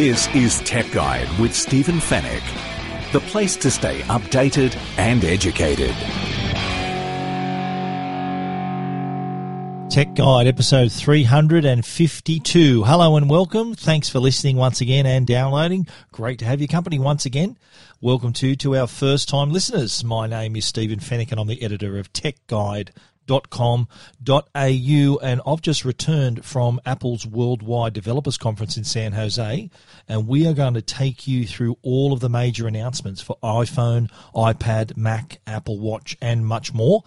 This is Tech Guide with Stephen Fenech, the place to stay updated and educated. Tech Guide, episode 352. Hello and welcome. Thanks for listening once again and downloading. Great to have your company once again. Welcome to to our first time listeners. My name is Stephen Fenech and I'm the editor of techguide.com.au and I've just returned from Apple's Worldwide Developers Conference in San Jose and we are going to take you through all of the major announcements for iPhone, iPad, Mac, Apple Watch and much more.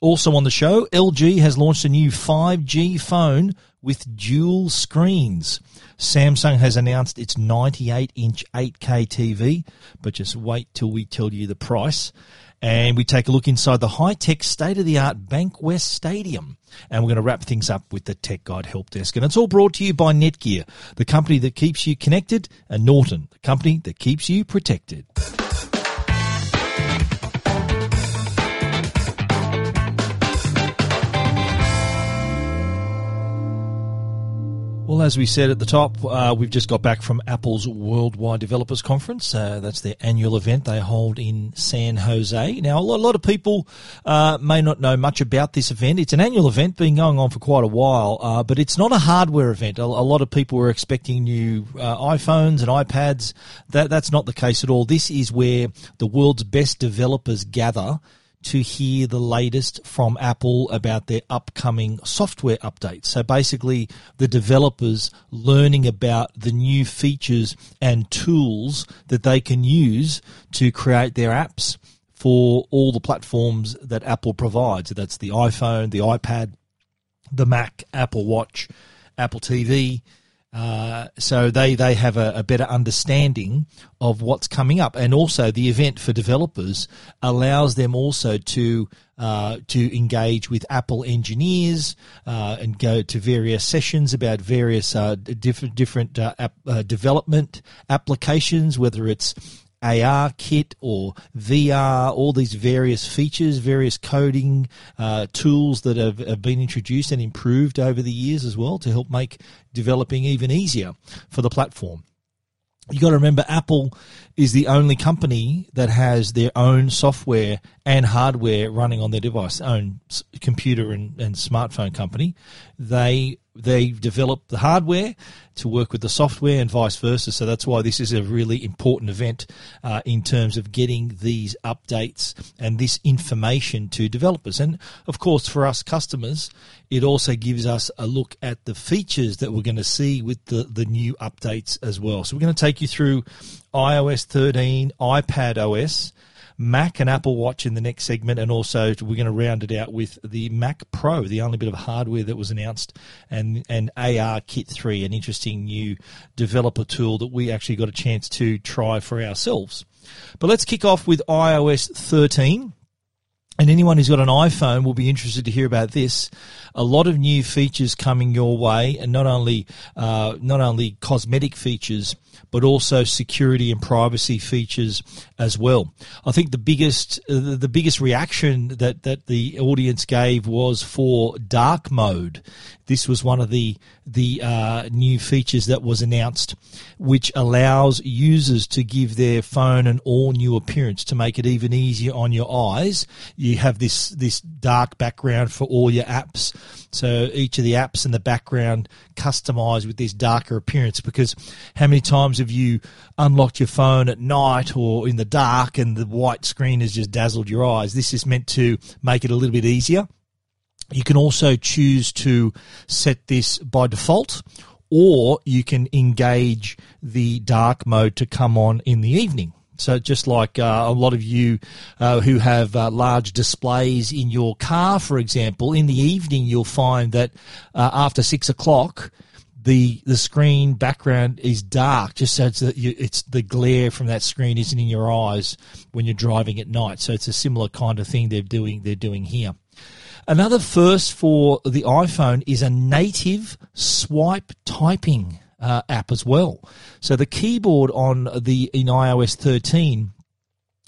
Also on the show, LG has launched a new 5G phone with dual screens. Samsung has announced its 98 inch 8K TV, but just wait till we tell you the price. And we take a look inside the high tech, state of the art Bankwest Stadium. And we're going to wrap things up with the Tech Guide Help Desk. And it's all brought to you by Netgear, the company that keeps you connected, and Norton, the company that keeps you protected. Well, as we said at the top, uh, we've just got back from Apple's Worldwide Developers Conference. Uh, that's their annual event they hold in San Jose. Now, a lot, a lot of people uh, may not know much about this event. It's an annual event, been going on for quite a while, uh, but it's not a hardware event. A, a lot of people were expecting new uh, iPhones and iPads. That, that's not the case at all. This is where the world's best developers gather to hear the latest from Apple about their upcoming software updates. So basically, the developers learning about the new features and tools that they can use to create their apps for all the platforms that Apple provides. So that's the iPhone, the iPad, the Mac, Apple Watch, Apple TV. Uh, so they, they have a, a, better understanding of what's coming up, and also the event for developers allows them also to uh, to engage with Apple engineers uh, and go to various sessions about various uh, different different uh, app, development applications, whether it's AR kit or VR, all these various features, various coding uh, tools that have, have, been introduced and improved over the years as well to help make developing even easier for the platform. You got to remember, Apple is the only company that has their own software and hardware running on their device, own computer and, and smartphone company. They they develop the hardware to work with the software and vice versa. So that's why this is a really important event uh, in terms of getting these updates and this information to developers. And of course, for us customers, it also gives us a look at the features that we're going to see with the, the new updates as well. So we're going to take you through iOS 13, iPad OS, Mac and Apple Watch in the next segment, and also we're going to round it out with the Mac Pro, the only bit of hardware that was announced, and and AR Kit Three, an interesting new developer tool that we actually got a chance to try for ourselves. But let's kick off with iOS 13. And anyone who's got an iPhone will be interested to hear about this. A lot of new features coming your way, and not only uh, not only cosmetic features, but also security and privacy features as well. I think the biggest uh, the biggest reaction that that the audience gave was for dark mode. This was one of the the uh, new features that was announced, which allows users to give their phone an all new appearance to make it even easier on your eyes. You have this this dark background for all your apps, so each of the apps in the background customized with this darker appearance. Because how many times have you unlocked your phone at night or in the dark and the white screen has just dazzled your eyes? This is meant to make it a little bit easier. You can also choose to set this by default or you can engage the dark mode to come on in the evening. So just like uh, a lot of you uh, who have uh, large displays in your car, for example, in the evening you'll find that uh, after six o'clock, the the screen background is dark, just so it's, that you, it's the glare from that screen isn't in your eyes when you're driving at night. So it's a similar kind of thing they're doing they're doing here. Another first for the iPhone is a native swipe typing uh, app as well. So the keyboard on the in iOS 13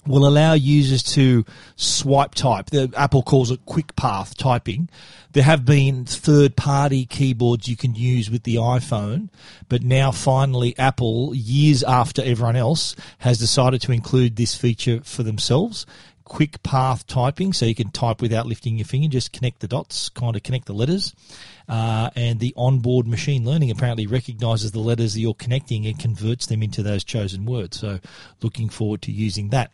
will allow users to swipe type. The, Apple calls it quick path typing. There have been third party keyboards you can use with the iPhone, but now finally Apple, years after everyone else, has decided to include this feature for themselves. Quick path typing, so you can type without lifting your finger, just connect the dots, kind of connect the letters. Uh, and the onboard machine learning apparently recognizes the letters that you're connecting and converts them into those chosen words. So, looking forward to using that.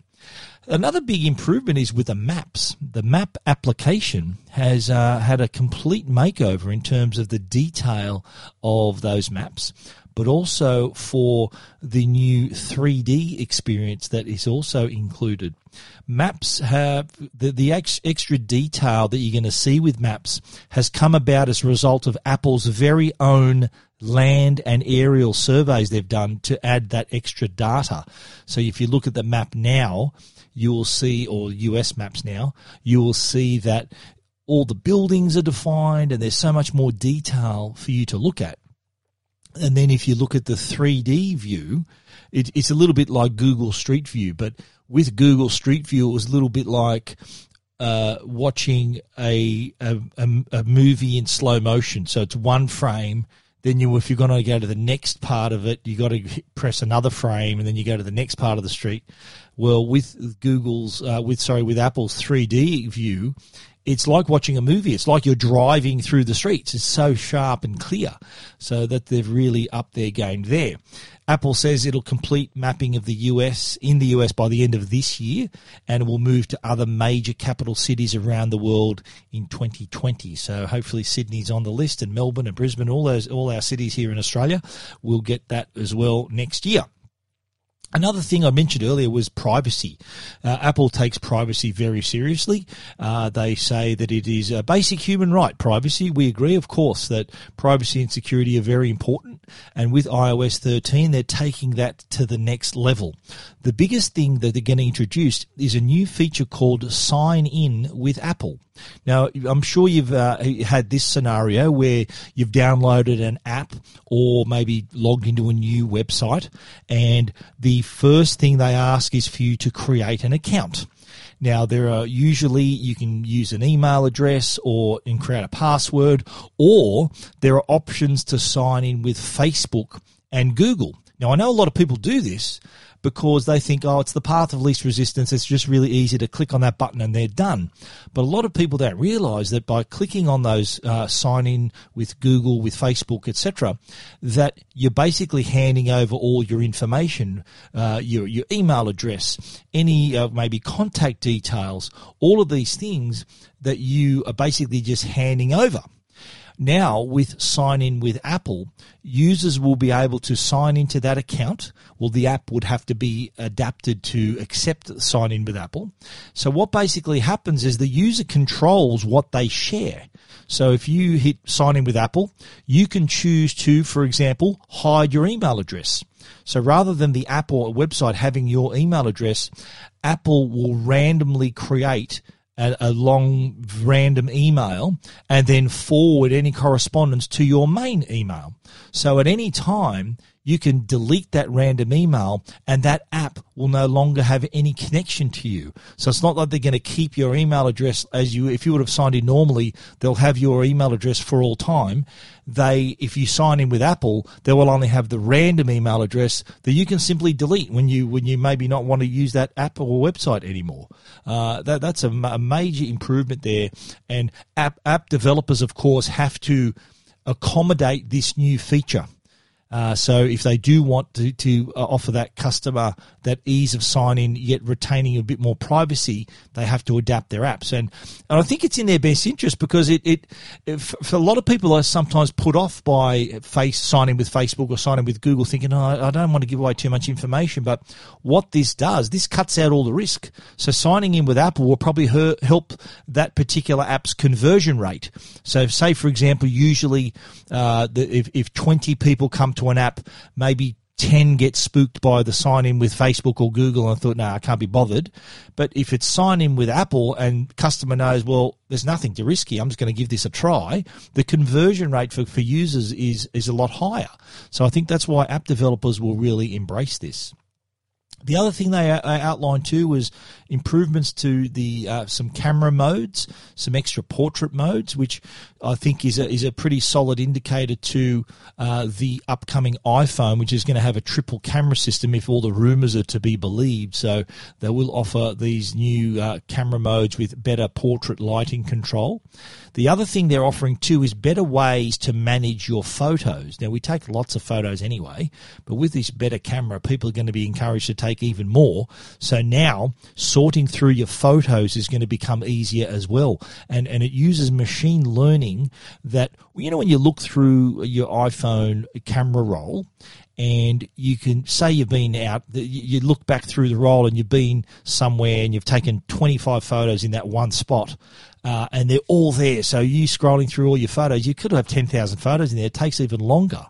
Another big improvement is with the maps. The map application has uh, had a complete makeover in terms of the detail of those maps, but also for the new 3D experience that is also included. Maps have the, the ex, extra detail that you're going to see with maps has come about as a result of Apple's very own land and aerial surveys they've done to add that extra data. So if you look at the map now, you will see, or US maps now, you will see that all the buildings are defined and there's so much more detail for you to look at. And then if you look at the 3D view, it, it's a little bit like Google Street View, but with Google Street View, it was a little bit like uh, watching a, a, a, movie in slow motion. So it's one frame. Then you, if you're going to go to the next part of it, you got to press another frame, and then you go to the next part of the street. Well, with Google's, uh, with sorry, with Apple's 3D view, it's like watching a movie. It's like you're driving through the streets. It's so sharp and clear, so that they've really upped their game there. Apple says it'll complete mapping of the US in the US by the end of this year, and will move to other major capital cities around the world in 2020. So hopefully Sydney's on the list, and Melbourne and Brisbane, all those all our cities here in Australia, will get that as well next year. Another thing I mentioned earlier was privacy. Uh, Apple takes privacy very seriously. Uh, they say that it is a basic human right, privacy. We agree, of course, that privacy and security are very important. And with iOS 13, they're taking that to the next level. The biggest thing that they're going to introduce is a new feature called Sign In with Apple. Now, I'm sure you've uh, had this scenario where you've downloaded an app or maybe logged into a new website, and the first thing they ask is for you to create an account. Now, there are usually you can use an email address or and create a password, or there are options to sign in with Facebook and Google. Now, I know a lot of people do this, because they think, oh, it's the path of least resistance. It's just really easy to click on that button and they're done. But a lot of people don't realize that by clicking on those uh, sign in with Google, with Facebook, etc., that you're basically handing over all your information, uh, your your email address, any uh, maybe contact details, all of these things that you are basically just handing over. Now, with sign in with Apple, users will be able to sign into that account. Well, the app would have to be adapted to accept sign in with Apple. So, what basically happens is the user controls what they share. So, if you hit sign in with Apple, you can choose to, for example, hide your email address. So rather than the app or website having your email address, Apple will randomly create a, a, long random email and then forward any correspondence to your main email. So at any time, you can delete that random email and that app will no longer have any connection to you. So it's not like they're going to keep your email address as you, if you would have signed in normally, they'll have your email address for all time. They, if you sign in with Apple, they will only have the random email address that you can simply delete when you, when you maybe not want to use that app or website anymore. Uh, that, that's a, a major improvement there. And app, app developers, of course, have to accommodate this new feature. Uh, so if they do want to, to uh, offer that customer that ease of sign in, yet retaining a bit more privacy, they have to adapt their apps. And, and I think it's in their best interest because it, it, for a lot of people are sometimes put off by face signing with Facebook or signing with Google thinking, oh, I don't want to give away too much information. But what this does, this cuts out all the risk. So signing in with Apple will probably help that particular app's conversion rate. So say, for example, usually uh, the, if, if 20 people come to to an app, maybe 10 get spooked by the sign in with Facebook or Google and thought, no, nah, I can't be bothered. But if it's sign in with Apple and customer knows, well, there's nothing to risky, I'm just going to give this a try, the conversion rate for, for users is, is a lot higher. So I think that's why app developers will really embrace this. The other thing they outlined too was improvements to the uh, some camera modes, some extra portrait modes, which I think is a, is a pretty solid indicator to uh, the upcoming iPhone, which is going to have a triple camera system if all the rumors are to be believed. So they will offer these new uh, camera modes with better portrait lighting control. The other thing they're offering too is better ways to manage your photos. Now we take lots of photos anyway, but with this better camera, people are going to be encouraged to take even more. So now sorting through your photos is going to become easier as well. And, and it uses machine learning that, you know, when you look through your iPhone camera roll and you can say you've been out, you look back through the roll and you've been somewhere and you've taken 25 photos in that one spot. Uh, and they're all there. So you scrolling through all your photos, you could have 10,000 photos in there. It takes even longer.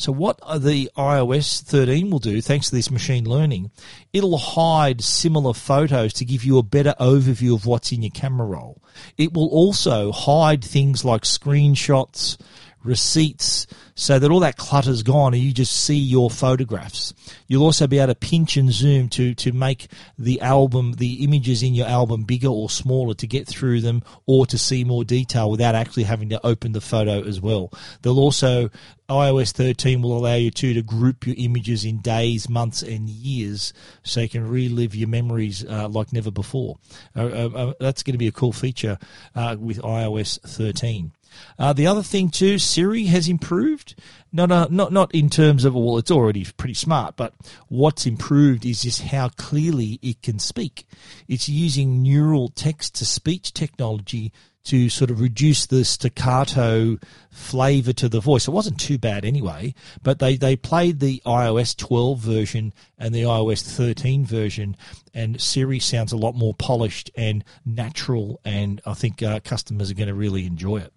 So what the iOS 13 will do, thanks to this machine learning, it'll hide similar photos to give you a better overview of what's in your camera roll. It will also hide things like screenshots, receipts, so that all that clutter's gone and you just see your photographs. You'll also be able to pinch and zoom to, to make the album, the images in your album bigger or smaller to get through them or to see more detail without actually having to open the photo as well. They'll also, iOS 13 will allow you to, to group your images in days, months, and years so you can relive your memories uh, like never before. Uh, uh, uh that's going to be a cool feature uh, with iOS 13. Uh, the other thing too, Siri has improved. Not, not, not in terms of well, it's already pretty smart, but what's improved is just how clearly it can speak. It's using neural text to speech technology to sort of reduce the staccato flavor to the voice. It wasn't too bad anyway, but they, they played the iOS 12 version and the iOS 13 version, and Siri sounds a lot more polished and natural, and I think uh, customers are going to really enjoy it.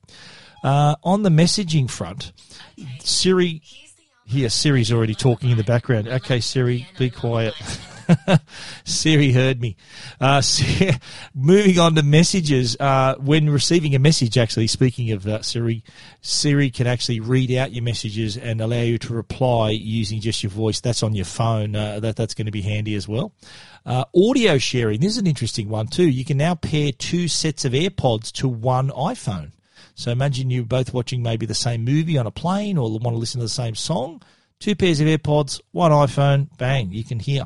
Uh, on the messaging front, Siri. Here, Siri's already talking in the background. Okay, Siri, be quiet. Siri heard me. Uh, moving on to messages. Uh, when receiving a message, actually, speaking of uh, Siri, Siri can actually read out your messages and allow you to reply using just your voice. That's on your phone. Uh, that that's going to be handy as well. Uh, audio sharing. This is an interesting one too. You can now pair two sets of AirPods to one iPhone. So imagine you're both watching maybe the same movie on a plane or want to listen to the same song. Two pairs of AirPods, one iPhone, bang, you can hear.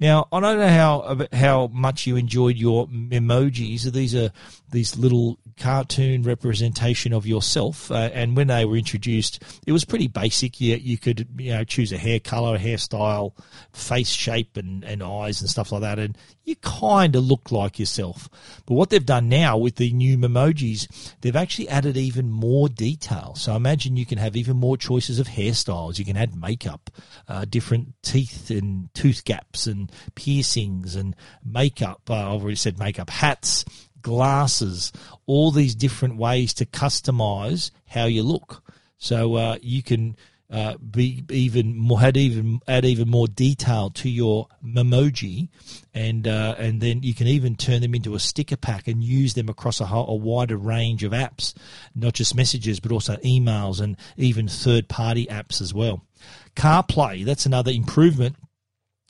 Now, I don't know how how much you enjoyed your memojis. These are these little cartoon representation of yourself. Uh, and when they were introduced, it was pretty basic. You, you could you know choose a hair color, hairstyle, face shape, and, and eyes and stuff like that. And you kind of look like yourself. But what they've done now with the new memojis, they've actually added even more detail. So imagine you can have even more choices of hairstyles. You can add makeup, uh, different teeth and tooth gaps and piercings and makeup. Uh, I've already said makeup, hats, glasses, all these different ways to customize how you look. So uh, you can uh, be even more add even add even more detail to your memoji, and uh, and then you can even turn them into a sticker pack and use them across a, whole, a wider range of apps, not just messages but also emails and even third party apps as well. CarPlay that's another improvement.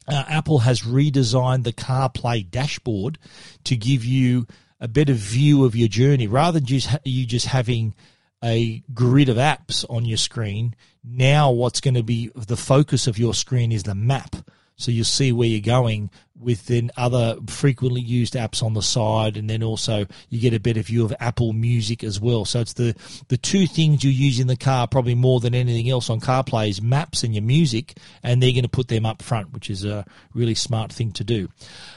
Uh, Apple has redesigned the CarPlay dashboard to give you a better view of your journey rather than just you just having a grid of apps on your screen. Now, what's going to be the focus of your screen is the map. So you'll see where you're going with then other frequently used apps on the side, and then also you get a better view of Apple Music as well. So it's the the two things you use in the car probably more than anything else on CarPlay is maps and your music, and they're going to put them up front, which is a really smart thing to do.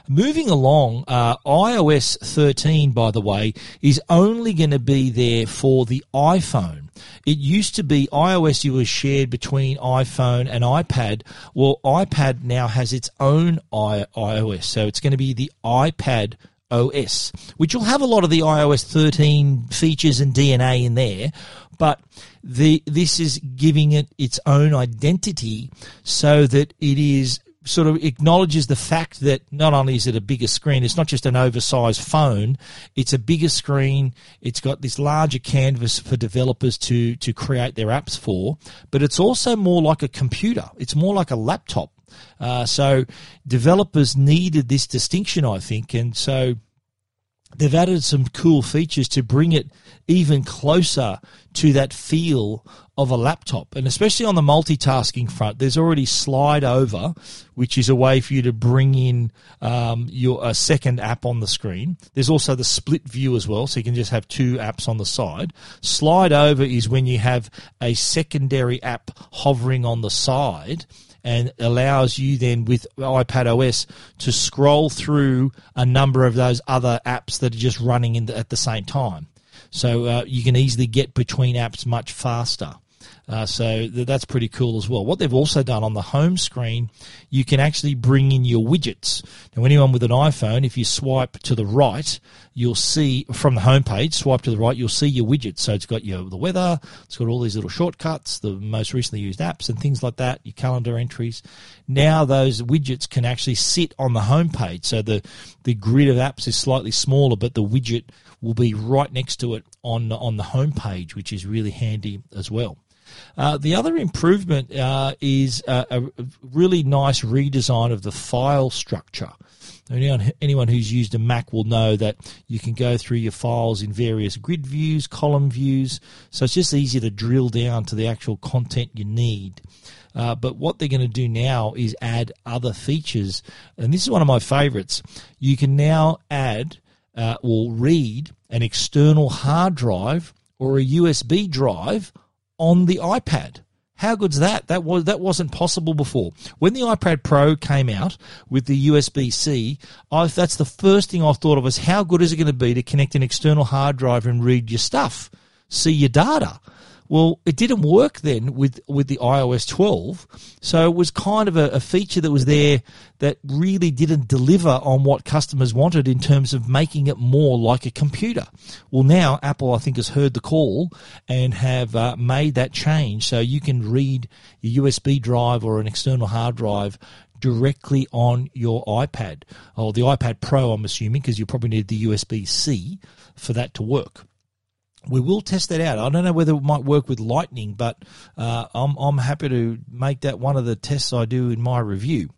Moving along, uh, iOS 13, by the way, is only going to be there for the iPhone. It used to be iOS you was shared between iPhone and iPad. Well, iPad now has its own iOS, so it's going to be the iPad OS, which will have a lot of the iOS 13 features and DNA in there, but the this is giving it its own identity so that it is sort of acknowledges the fact that not only is it a bigger screen, it's not just an oversized phone, it's a bigger screen, it's got this larger canvas for developers to, to create their apps for, but it's also more like a computer. It's more like a laptop. Uh, so developers needed this distinction, I think, and so they've added some cool features to bring it even closer to that feel of a laptop. And especially on the multitasking front, there's already slide over, which is a way for you to bring in um, your a second app on the screen. There's also the split view as well, so you can just have two apps on the side. Slide over is when you have a secondary app hovering on the side and allows you then with iPad OS to scroll through a number of those other apps that are just running the, at the same time. So uh, you can easily get between apps much faster. Uh, so th- that's pretty cool as well. What they've also done on the home screen, you can actually bring in your widgets. Now, anyone with an iPhone, if you swipe to the right, you'll see from the home page, swipe to the right, you'll see your widgets. So it's got your the weather, it's got all these little shortcuts, the most recently used apps and things like that, your calendar entries. Now those widgets can actually sit on the home page. So the the grid of apps is slightly smaller, but the widget will be right next to it on on the home page, which is really handy as well. Uh, the other improvement uh, is a, a, really nice redesign of the file structure. Anyone, anyone who's used a Mac will know that you can go through your files in various grid views, column views, so it's just easier to drill down to the actual content you need. Uh, but what they're going to do now is add other features, and this is one of my favorites. You can now add uh, or read an external hard drive or a USB drive on the iPad. How good's that? That was that wasn't possible before. When the iPad Pro came out with the USB C, that's the first thing I thought of was how good is it going to be to connect an external hard drive and read your stuff, see your data. Well, it didn't work then with, with the iOS 12. So it was kind of a, a, feature that was there that really didn't deliver on what customers wanted in terms of making it more like a computer. Well, now Apple, I think, has heard the call and have uh, made that change. So you can read your USB drive or an external hard drive directly on your iPad or the iPad Pro, I'm assuming, because you probably need the USB C for that to work we will test that out. I don't know whether it might work with Lightning, but uh, I'm, I'm happy to make that one of the tests I do in my review.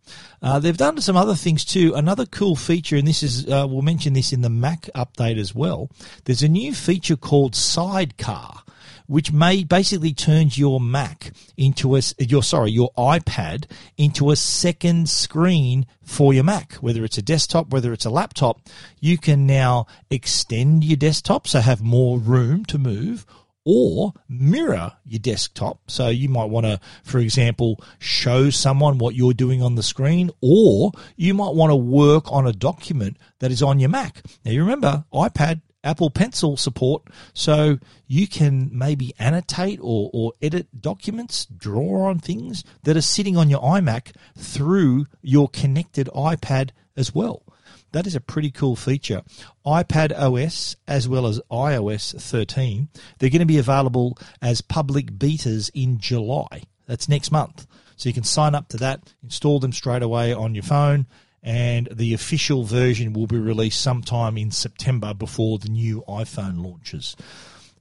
Uh, they've done some other things too. Another cool feature, and this is uh, we'll mention this in the Mac update as well. There's a new feature called Sidecar which may basically turns your Mac into a your sorry your iPad into a second screen for your Mac, whether it's a desktop, whether it's a laptop. You can now extend your desktop so have more room to move or mirror your desktop. So you might want to, for example, show someone what you're doing on the screen, or you might want to work on a document that is on your Mac. Now you remember iPad Apple Pencil support, so you can maybe annotate or, or edit documents, draw on things that are sitting on your iMac through your connected iPad as well. That is a pretty cool feature. iPad OS as well as iOS 13, they're going to be available as public betas in July. That's next month. So you can sign up to that, install them straight away on your phone, and the official version will be released sometime in September before the new iPhone launches.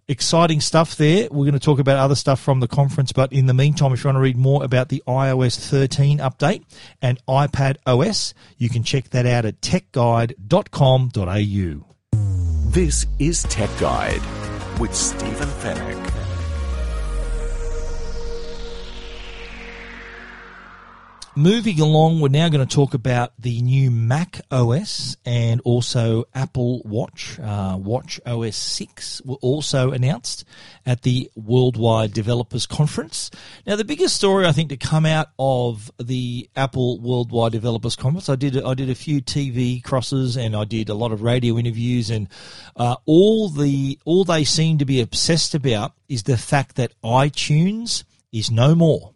Exciting stuff there. We're going to talk about other stuff from the conference, but in the meantime, if you want to read more about the iOS 13 update and iPad OS, you can check that out at techguide.com.au. This is Tech Guide with Stephen Fenech. Moving along, we're now going to talk about the new Mac OS and also Apple Watch. Uh, Watch OS 6 were also announced at the Worldwide Developers Conference. Now, the biggest story I think to come out of the Apple Worldwide Developers Conference, I did I did a few TV crosses and I did a lot of radio interviews, and uh, all the all they seem to be obsessed about is the fact that iTunes is no more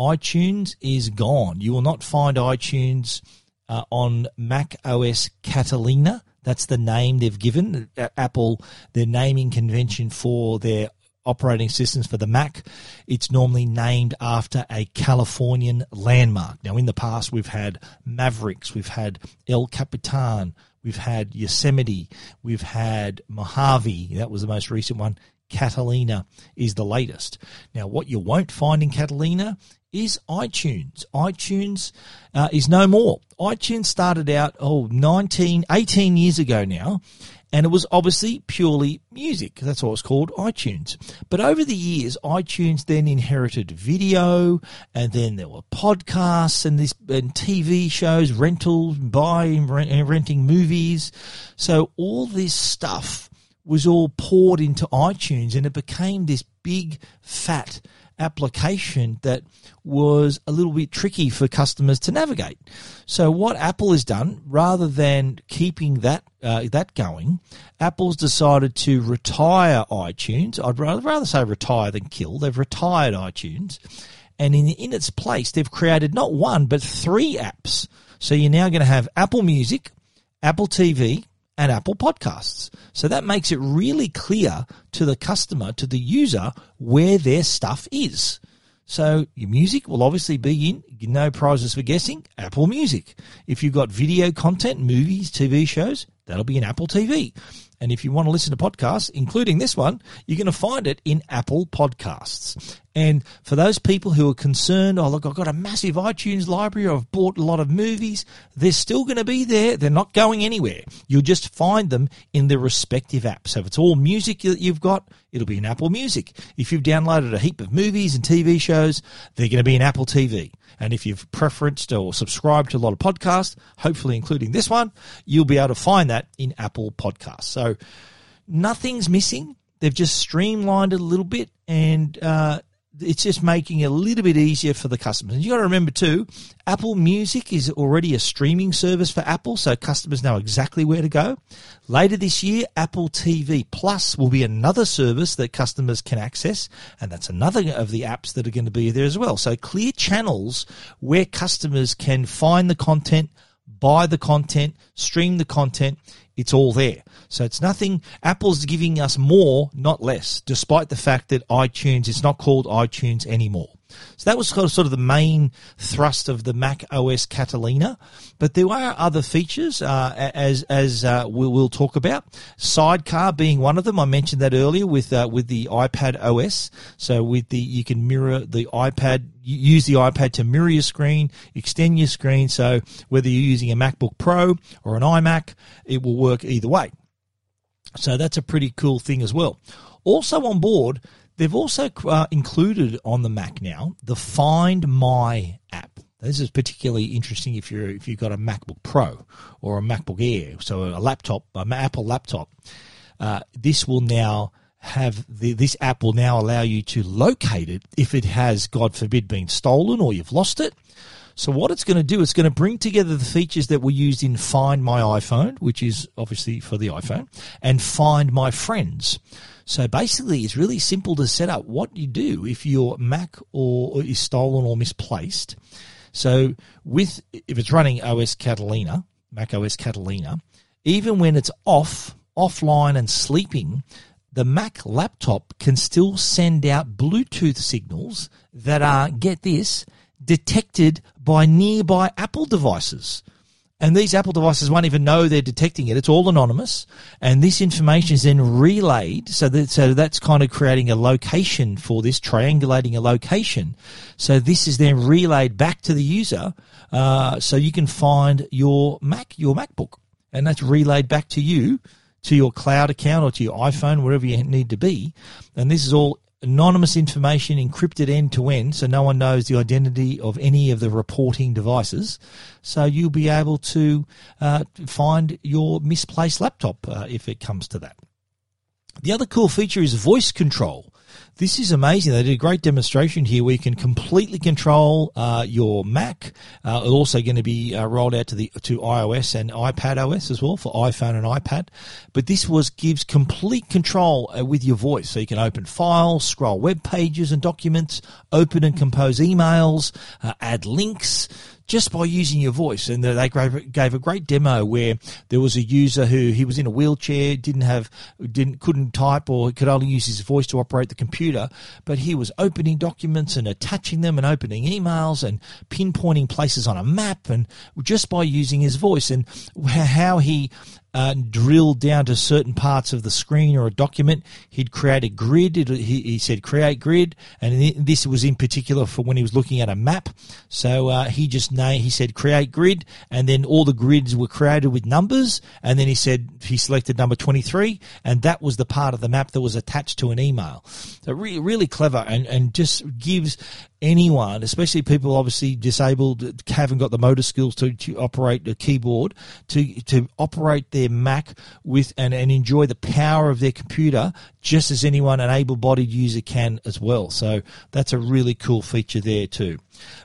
iTunes is gone. You will not find iTunes uh, on Mac OS Catalina. That's the name they've given Apple, their naming convention for their operating systems for the Mac. It's normally named after a Californian landmark. Now, in the past, we've had Mavericks, we've had El Capitan, we've had Yosemite, we've had Mojave. That was the most recent one. Catalina is the latest. Now, what you won't find in Catalina is iTunes. iTunes uh, is no more. iTunes started out, oh, 19, 18 years ago now, and it was obviously purely music. That's what it's called, iTunes. But over the years, iTunes then inherited video, and then there were podcasts and this and TV shows, rentals, buying, renting movies. So all this stuff was all poured into iTunes, and it became this big fat application that was a little bit tricky for customers to navigate. So what Apple has done, rather than keeping that uh, that going, Apple's decided to retire iTunes. I'd rather, rather say retire than kill. They've retired iTunes, and in in its place, they've created not one but three apps. So you're now going to have Apple Music, Apple TV, and Apple Podcasts. So that makes it really clear to the customer, to the user, where their stuff is. So your music will obviously be in, no prizes for guessing, Apple Music. If you've got video content, movies, TV shows, that'll be in Apple TV. And if you want to listen to podcasts, including this one, you're going to find it in Apple Podcasts. And for those people who are concerned, oh, look, I've got a massive iTunes library, I've bought a lot of movies, they're still going to be there. They're not going anywhere. You'll just find them in the respective apps. So if it's all music that you've got, it'll be in Apple Music. If you've downloaded a heap of movies and TV shows, they're going to be in Apple TV. And if you've preferenced or subscribed to a lot of podcasts, hopefully including this one, you'll be able to find that in Apple Podcasts. So nothing's missing. They've just streamlined it a little bit and uh, it's just making it a little bit easier for the customers. And you got to remember too, Apple Music is already a streaming service for Apple, so customers know exactly where to go. Later this year, Apple TV Plus will be another service that customers can access, and that's another of the apps that are going to be there as well. So clear channels where customers can find the content, buy the content, stream the content. It's all there. So it's nothing. Apple's giving us more, not less, despite the fact that iTunes is not called iTunes anymore. So that was sort of the main thrust of the Mac OS Catalina. But there are other features, uh, as as uh, we'll, we'll, talk about. Sidecar being one of them. I mentioned that earlier with uh, with the iPad OS. So with the you can mirror the iPad, use the iPad to mirror your screen, extend your screen. So whether you're using a MacBook Pro or an iMac, it will work either way. So that's a pretty cool thing as well. Also on board, they've also uh, included on the Mac now the Find My app. This is particularly interesting if you're if you've got a MacBook Pro or a MacBook Air, so a laptop, an Apple laptop. Uh, this will now have the, this app will now allow you to locate it if it has, God forbid, been stolen or you've lost it. So what it's going to do, it's going to bring together the features that were used in Find My iPhone, which is obviously for the iPhone, and Find My Friends. So basically, it's really simple to set up what you do if your Mac or is stolen or misplaced. So with if it's running OS Catalina, Mac OS Catalina, even when it's off, offline and sleeping, the Mac laptop can still send out Bluetooth signals that are, get this, detected by nearby Apple devices. And these Apple devices won't even know they're detecting it. It's all anonymous. And this information is then relayed. So that, so that's kind of creating a location for this, triangulating a location. So this is then relayed back to the user. Uh, so you can find your Mac, your MacBook. And that's relayed back to you, to your cloud account or to your iPhone, wherever you need to be. And this is all anonymous information encrypted end to end so no one knows the identity of any of the reporting devices. So you'll be able to uh, find your misplaced laptop uh, if it comes to that. The other cool feature is voice control. This is amazing. They did a great demonstration here where you can completely control uh, your Mac. Uh, it's also going to be uh, rolled out to the to iOS and iPad OS as well for iPhone and iPad. But this was gives complete control uh, with your voice, so you can open files, scroll web pages and documents, open and compose emails, uh, add links just by using your voice. And uh, they gave a great demo where there was a user who he was in a wheelchair, didn't have, didn't, couldn't type or could only use his voice to operate the computer, but he was opening documents and attaching them and opening emails and pinpointing places on a map and just by using his voice and how he uh, drill down to certain parts of the screen or a document, he'd create a grid. It, he, he, said create grid, and this was in particular for when he was looking at a map. So uh, he just named, he said create grid, and then all the grids were created with numbers, and then he said he selected number 23, and that was the part of the map that was attached to an email. So really, really clever, and, and just gives anyone, especially people obviously disabled, haven't got the motor skills to, to operate a keyboard, to to operate their Mac with and, and enjoy the power of their computer just as anyone, an able bodied user can as well. So that's a really cool feature there too.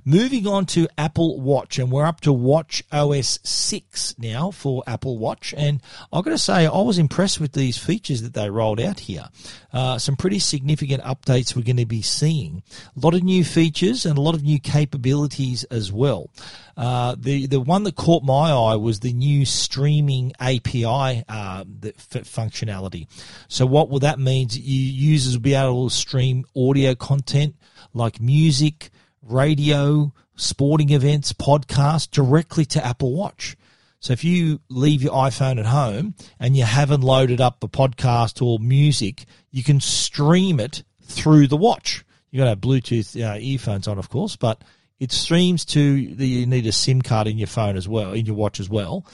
Moving on to Apple Watch, and we're up to Watch OS 6 now for Apple Watch. And I've got to say, I was impressed with these features that they rolled out here. Uh, some pretty significant updates we're going to be seeing. A lot of new features and a lot of new capabilities as well. Uh, the the one that caught my eye was the new streaming API uh, functionality. So what will that mean? You users will be able to stream audio content like music, radio, sporting events, podcasts directly to Apple Watch. So if you leave your iPhone at home and you haven't loaded up a podcast or music, you can stream it through the watch. You've got to have Bluetooth uh, earphones on, of course, but it streams to the, you need a SIM card in your phone as well, in your watch as well.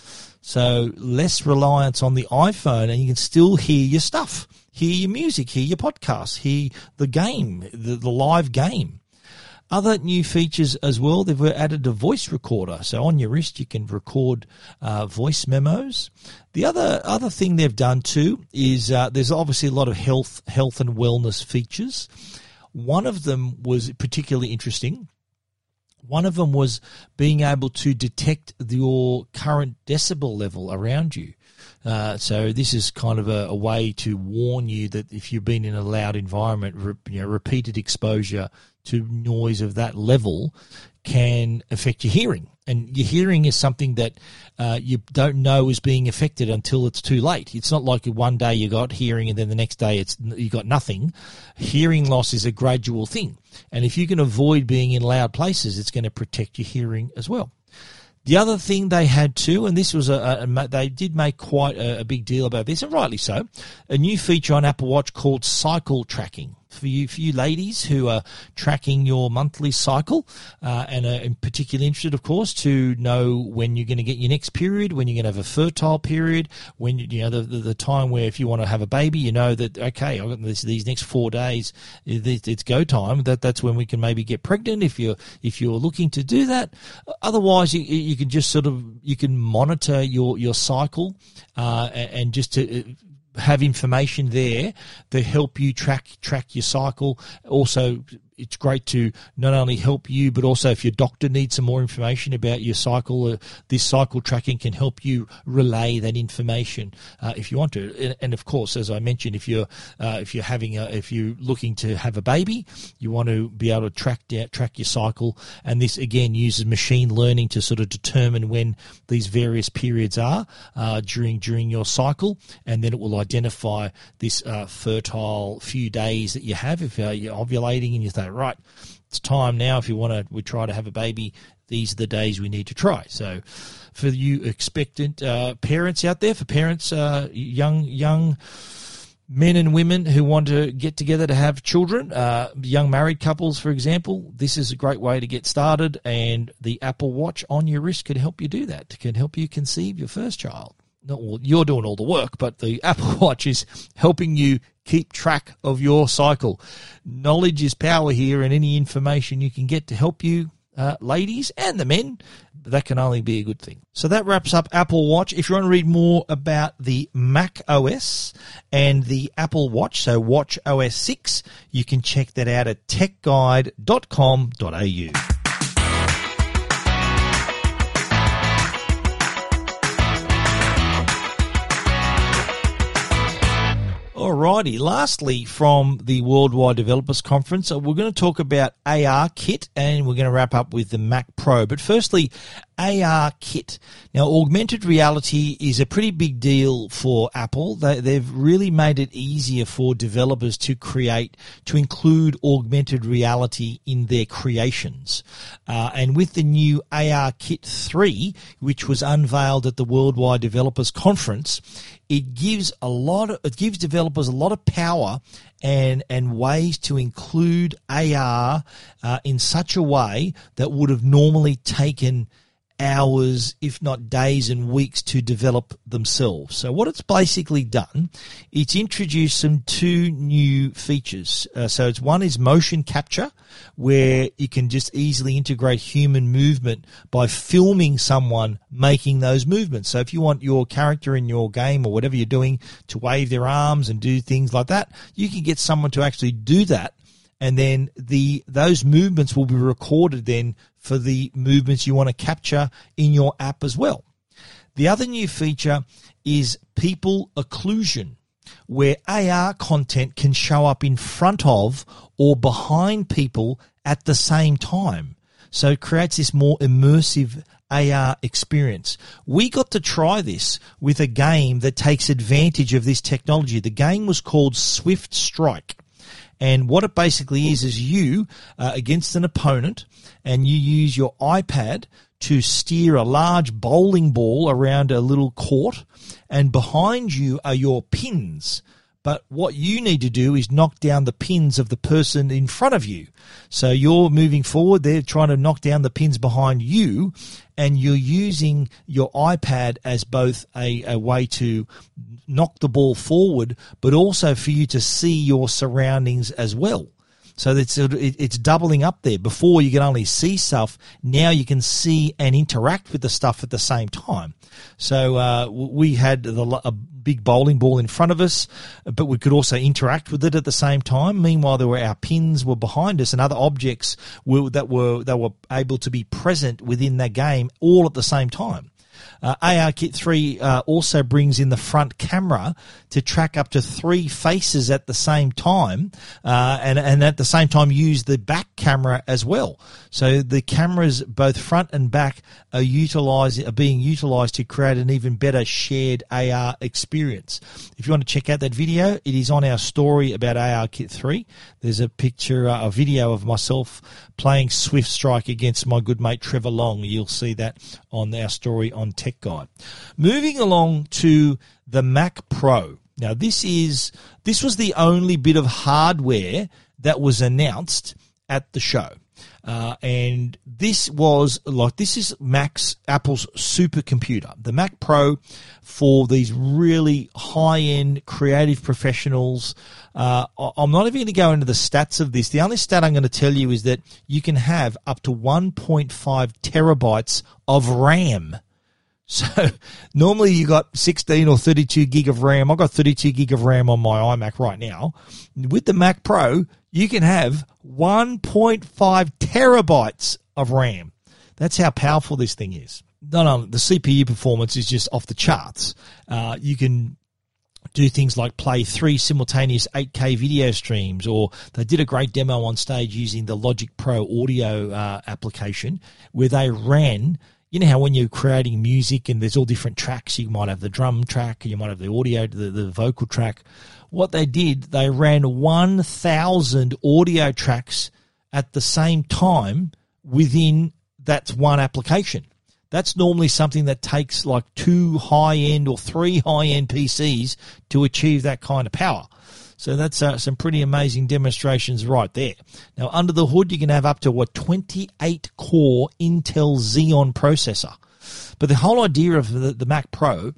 So less reliance on the iPhone and you can still hear your stuff, hear your music, hear your podcast, hear the game, the, the live game. Other new features as well, they've added a voice recorder. So on your wrist, you can record uh, voice memos. The other other thing they've done too is uh, there's obviously a lot of health health and wellness features. One of them was particularly interesting. One of them was being able to detect your current decibel level around you. Uh, so this is kind of a, a, way to warn you that if you've been in a loud environment, re, you know, repeated exposure to noise of that level can affect your hearing. And your hearing is something that uh, you don't know is being affected until it's too late. It's not like one day you got hearing and then the next day it's you got nothing. Hearing loss is a gradual thing, and if you can avoid being in loud places, it's going to protect your hearing as well. The other thing they had too, and this was a, a they did make quite a, a, big deal about this, and rightly so, a new feature on Apple Watch called cycle tracking for you, for you ladies who are tracking your monthly cycle uh, and are in particular interested, of course, to know when you're going to get your next period, when you're going to have a fertile period, when you know the, the, the time where if you want to have a baby, you know that okay, I've got this, these next four days, it's go time. That that's when we can maybe get pregnant if you're if you're looking to do that. Otherwise, you, you can just sort of you can monitor your your cycle uh, and just to have information there to help you track track your cycle. Also, it's great to not only help you, but also if your doctor needs some more information about your cycle, uh, this cycle tracking can help you relay that information uh, if you want to. And, and, of course, as I mentioned, if you're uh, if you're having a, if you're looking to have a baby, you want to be able to track down, track your cycle. And this again uses machine learning to sort of determine when these various periods are uh, during during your cycle, and then it will identify this uh, fertile few days that you have if uh, you're ovulating and you think right, it's time now. If you want to, we try to have a baby. These are the days we need to try. So, for you expectant uh, parents out there, for parents, uh, young young men and women who want to get together to have children, uh, young married couples, for example, this is a great way to get started. And the Apple Watch on your wrist can help you do that. Can help you conceive your first child. Not all, you're doing all the work, but the Apple Watch is helping you keep track of your cycle. Knowledge is power here, and any information you can get to help you, uh, ladies and the men, that can only be a good thing. So that wraps up Apple Watch. If you want to read more about the Mac OS and the Apple Watch, so Watch OS 6, you can check that out at techguide.com.au. Alrighty. Lastly, from the Worldwide Developers Conference, uh, we're going to talk about AR Kit and we're going to wrap up with the Mac Pro. But firstly, AR kit. Now, augmented reality is a pretty big deal for Apple. They, have really made it easier for developers to create, to include augmented reality in their creations. Uh, and with the new AR Kit 3, which was unveiled at the Worldwide Developers Conference, it gives a lot of, it gives developers a lot of power and and ways to include AR uh, in such a way that would have normally taken hours, if not days and weeks to develop themselves. So what it's basically done, it's introduced some two new features. Uh, so it's one is motion capture, where you can just easily integrate human movement by filming someone making those movements. So if you want your character in your game or whatever you're doing to wave their arms and do things like that, you can get someone to actually do that and then the those movements will be recorded then for the movements you want to capture in your app as well. The other new feature is people occlusion, where AR content can show up in front of or behind people at the same time. So it creates this more immersive AR experience. We got to try this with a game that takes advantage of this technology. The game was called Swift Strike. And what it basically is, is you uh, against an opponent and you use your iPad to steer a large bowling ball around a little court and behind you are your pins. But what you need to do is knock down the pins of the person in front of you. So you're moving forward, they're trying to knock down the pins behind you, and you're using your iPad as both a, a way to knock the ball forward, but also for you to see your surroundings as well. So it's it's doubling up there. Before you can only see stuff, now you can see and interact with the stuff at the same time. So uh, we had the, a big bowling ball in front of us, but we could also interact with it at the same time. Meanwhile, there were our pins were behind us and other objects were, that were that were able to be present within that game all at the same time. Uh, ARKit 3 uh, also brings in the front camera to track up to three faces at the same time, uh, and, and at the same time use the back camera as well. So the cameras, both front and back, are utilized, are being utilized to create an even better shared AR experience. If you want to check out that video, it is on our story about AR Kit 3. There's a picture, uh, a video of myself playing Swift Strike against my good mate Trevor Long. You'll see that on our story on Tech Guide. Moving along to the Mac Pro. Now this is this was the only bit of hardware that was announced at the show. Uh, and this was like this is Mac's Apple's supercomputer, the Mac Pro, for these really high-end creative professionals. Uh, I'm not even going to go into the stats of this. The only stat I'm going to tell you is that you can have up to 1.5 terabytes of RAM. So normally you got 16 or 32 gig of RAM. I've got 32 gig of RAM on my iMac right now. With the Mac Pro, you can have 1.5 terabytes of RAM. That's how powerful this thing is. No, no, the CPU performance is just off the charts. Uh, you can do things like play three simultaneous 8K video streams, or they did a great demo on stage using the Logic Pro audio uh, application where they ran you know how when you're creating music and there's all different tracks, you might have the drum track, you might have the audio, the, the vocal track. What they did, they ran 1,000 audio tracks at the same time within that one application. That's normally something that takes like two high end or three high end PCs to achieve that kind of power. So that's uh, some pretty amazing demonstrations right there. Now, under the hood, you can have up to what 28 core Intel Xeon processor. But the whole idea of the, the Mac Pro,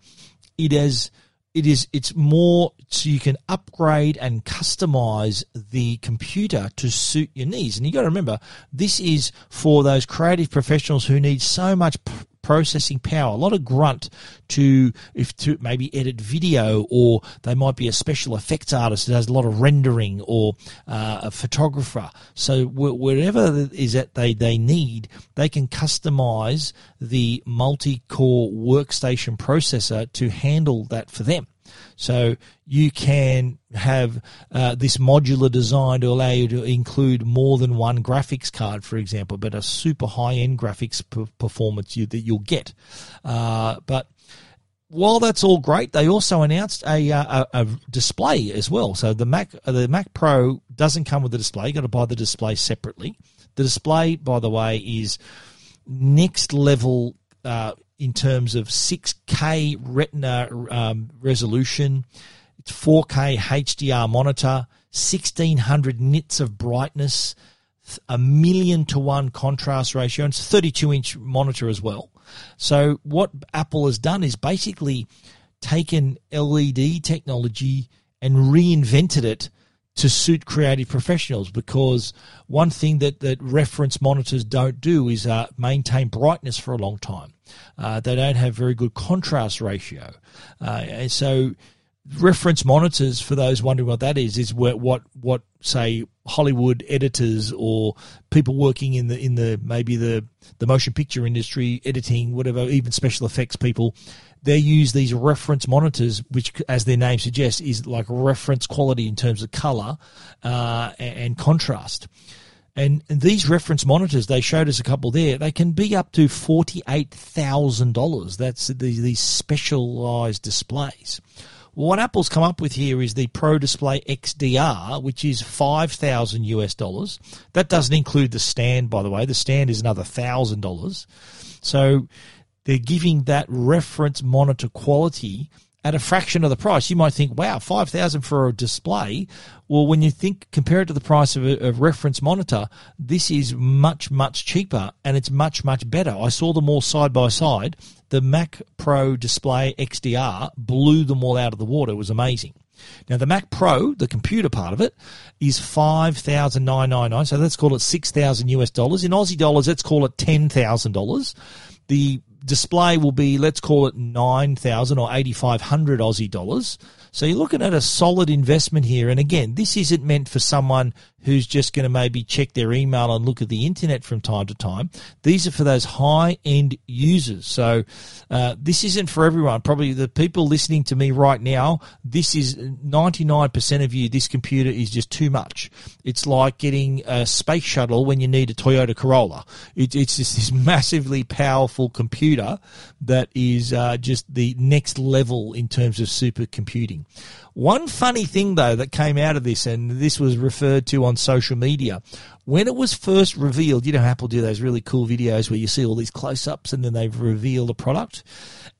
it has it is it's more so you can upgrade and customize the computer to suit your needs and you got to remember this is for those creative professionals who need so much processing power, a lot of grunt to if to maybe edit video, or they might be a special effects artist that has a lot of rendering, or uh, a photographer. So wherever is that they they need, they can customize the multi-core workstation processor to handle that for them. So you can have uh, this modular design to allow you to include more than one graphics card, for example, but a super high end graphics p- performance you, that you'll get. Uh, but while that's all great, they also announced a, uh, a, a, display as well. So the Mac the Mac Pro doesn't come with a display. You got to buy the display separately. The display, by the way, is next level uh, in terms of 6K Retina um, resolution. It's 4K HDR monitor, 1600 nits of brightness, a million to one contrast ratio, and it's a 32 inch monitor as well. So what Apple has done is basically taken LED technology and reinvented it to suit creative professionals because one thing that, that reference monitors don't do is uh, maintain brightness for a long time. Uh, they don't have very good contrast ratio. Uh, and so reference monitors, for those wondering what that is, is what, what, what say Hollywood editors or people working in the in the maybe the the motion picture industry, editing, whatever, even special effects people, they use these reference monitors, which, as their name suggests, is like reference quality in terms of color uh, and contrast. And, and, these reference monitors, they showed us a couple there, they can be up to $48,000. That's these, these specialized displays. What Apple's come up with here is the Pro Display XDR, which is 5,000 US dollars. That doesn't include the stand, by the way. The stand is another $1,000. So they're giving that reference monitor quality at a fraction of the price. You might think, wow, 5000 for a display. Well, when you think, compare it to the price of a, a, reference monitor, this is much, much cheaper and it's much, much better. I saw them all side by side. The Mac Pro Display XDR blew them all out of the water. It was amazing. Now the Mac Pro, the computer part of it, is five thousand nine nine nine. So let's call it six thousand US dollars. In Aussie dollars, let's call it ten thousand dollars. The display will be, let's call it 9,000 or 8,500 Aussie dollars. So you're looking at a solid investment here. And again, this isn't meant for someone who's just going to maybe check their email and look at the internet from time to time. These are for those high end users. So uh, this isn't for everyone. Probably the people listening to me right now, this is 99% of you, this computer is just too much. It's like getting a space shuttle when you need a Toyota Corolla. It, it's just this massively powerful computer that is uh, just the next level in terms of supercomputing. One funny thing, though, that came out of this, and this was referred to on social media, when it was first revealed, you know, Apple do those really cool videos where you see all these close ups and then they reveal the product.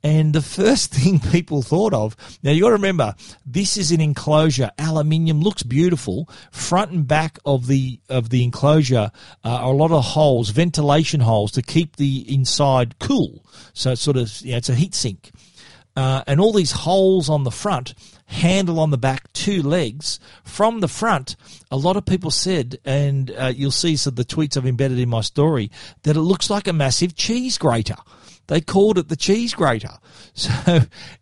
And the first thing people thought of, now you got to remember, this is an enclosure. Aluminium looks beautiful. Front and back of the of the enclosure uh, are a lot of holes, ventilation holes to keep the inside cool. So it's sort of, yeah, it's a heat sink. Uh, and all these holes on the front handle on the back, two legs. From the front, a lot of people said, and uh, you'll see some of the tweets I've embedded in my story, that it looks like a massive cheese grater. They called it the cheese grater. So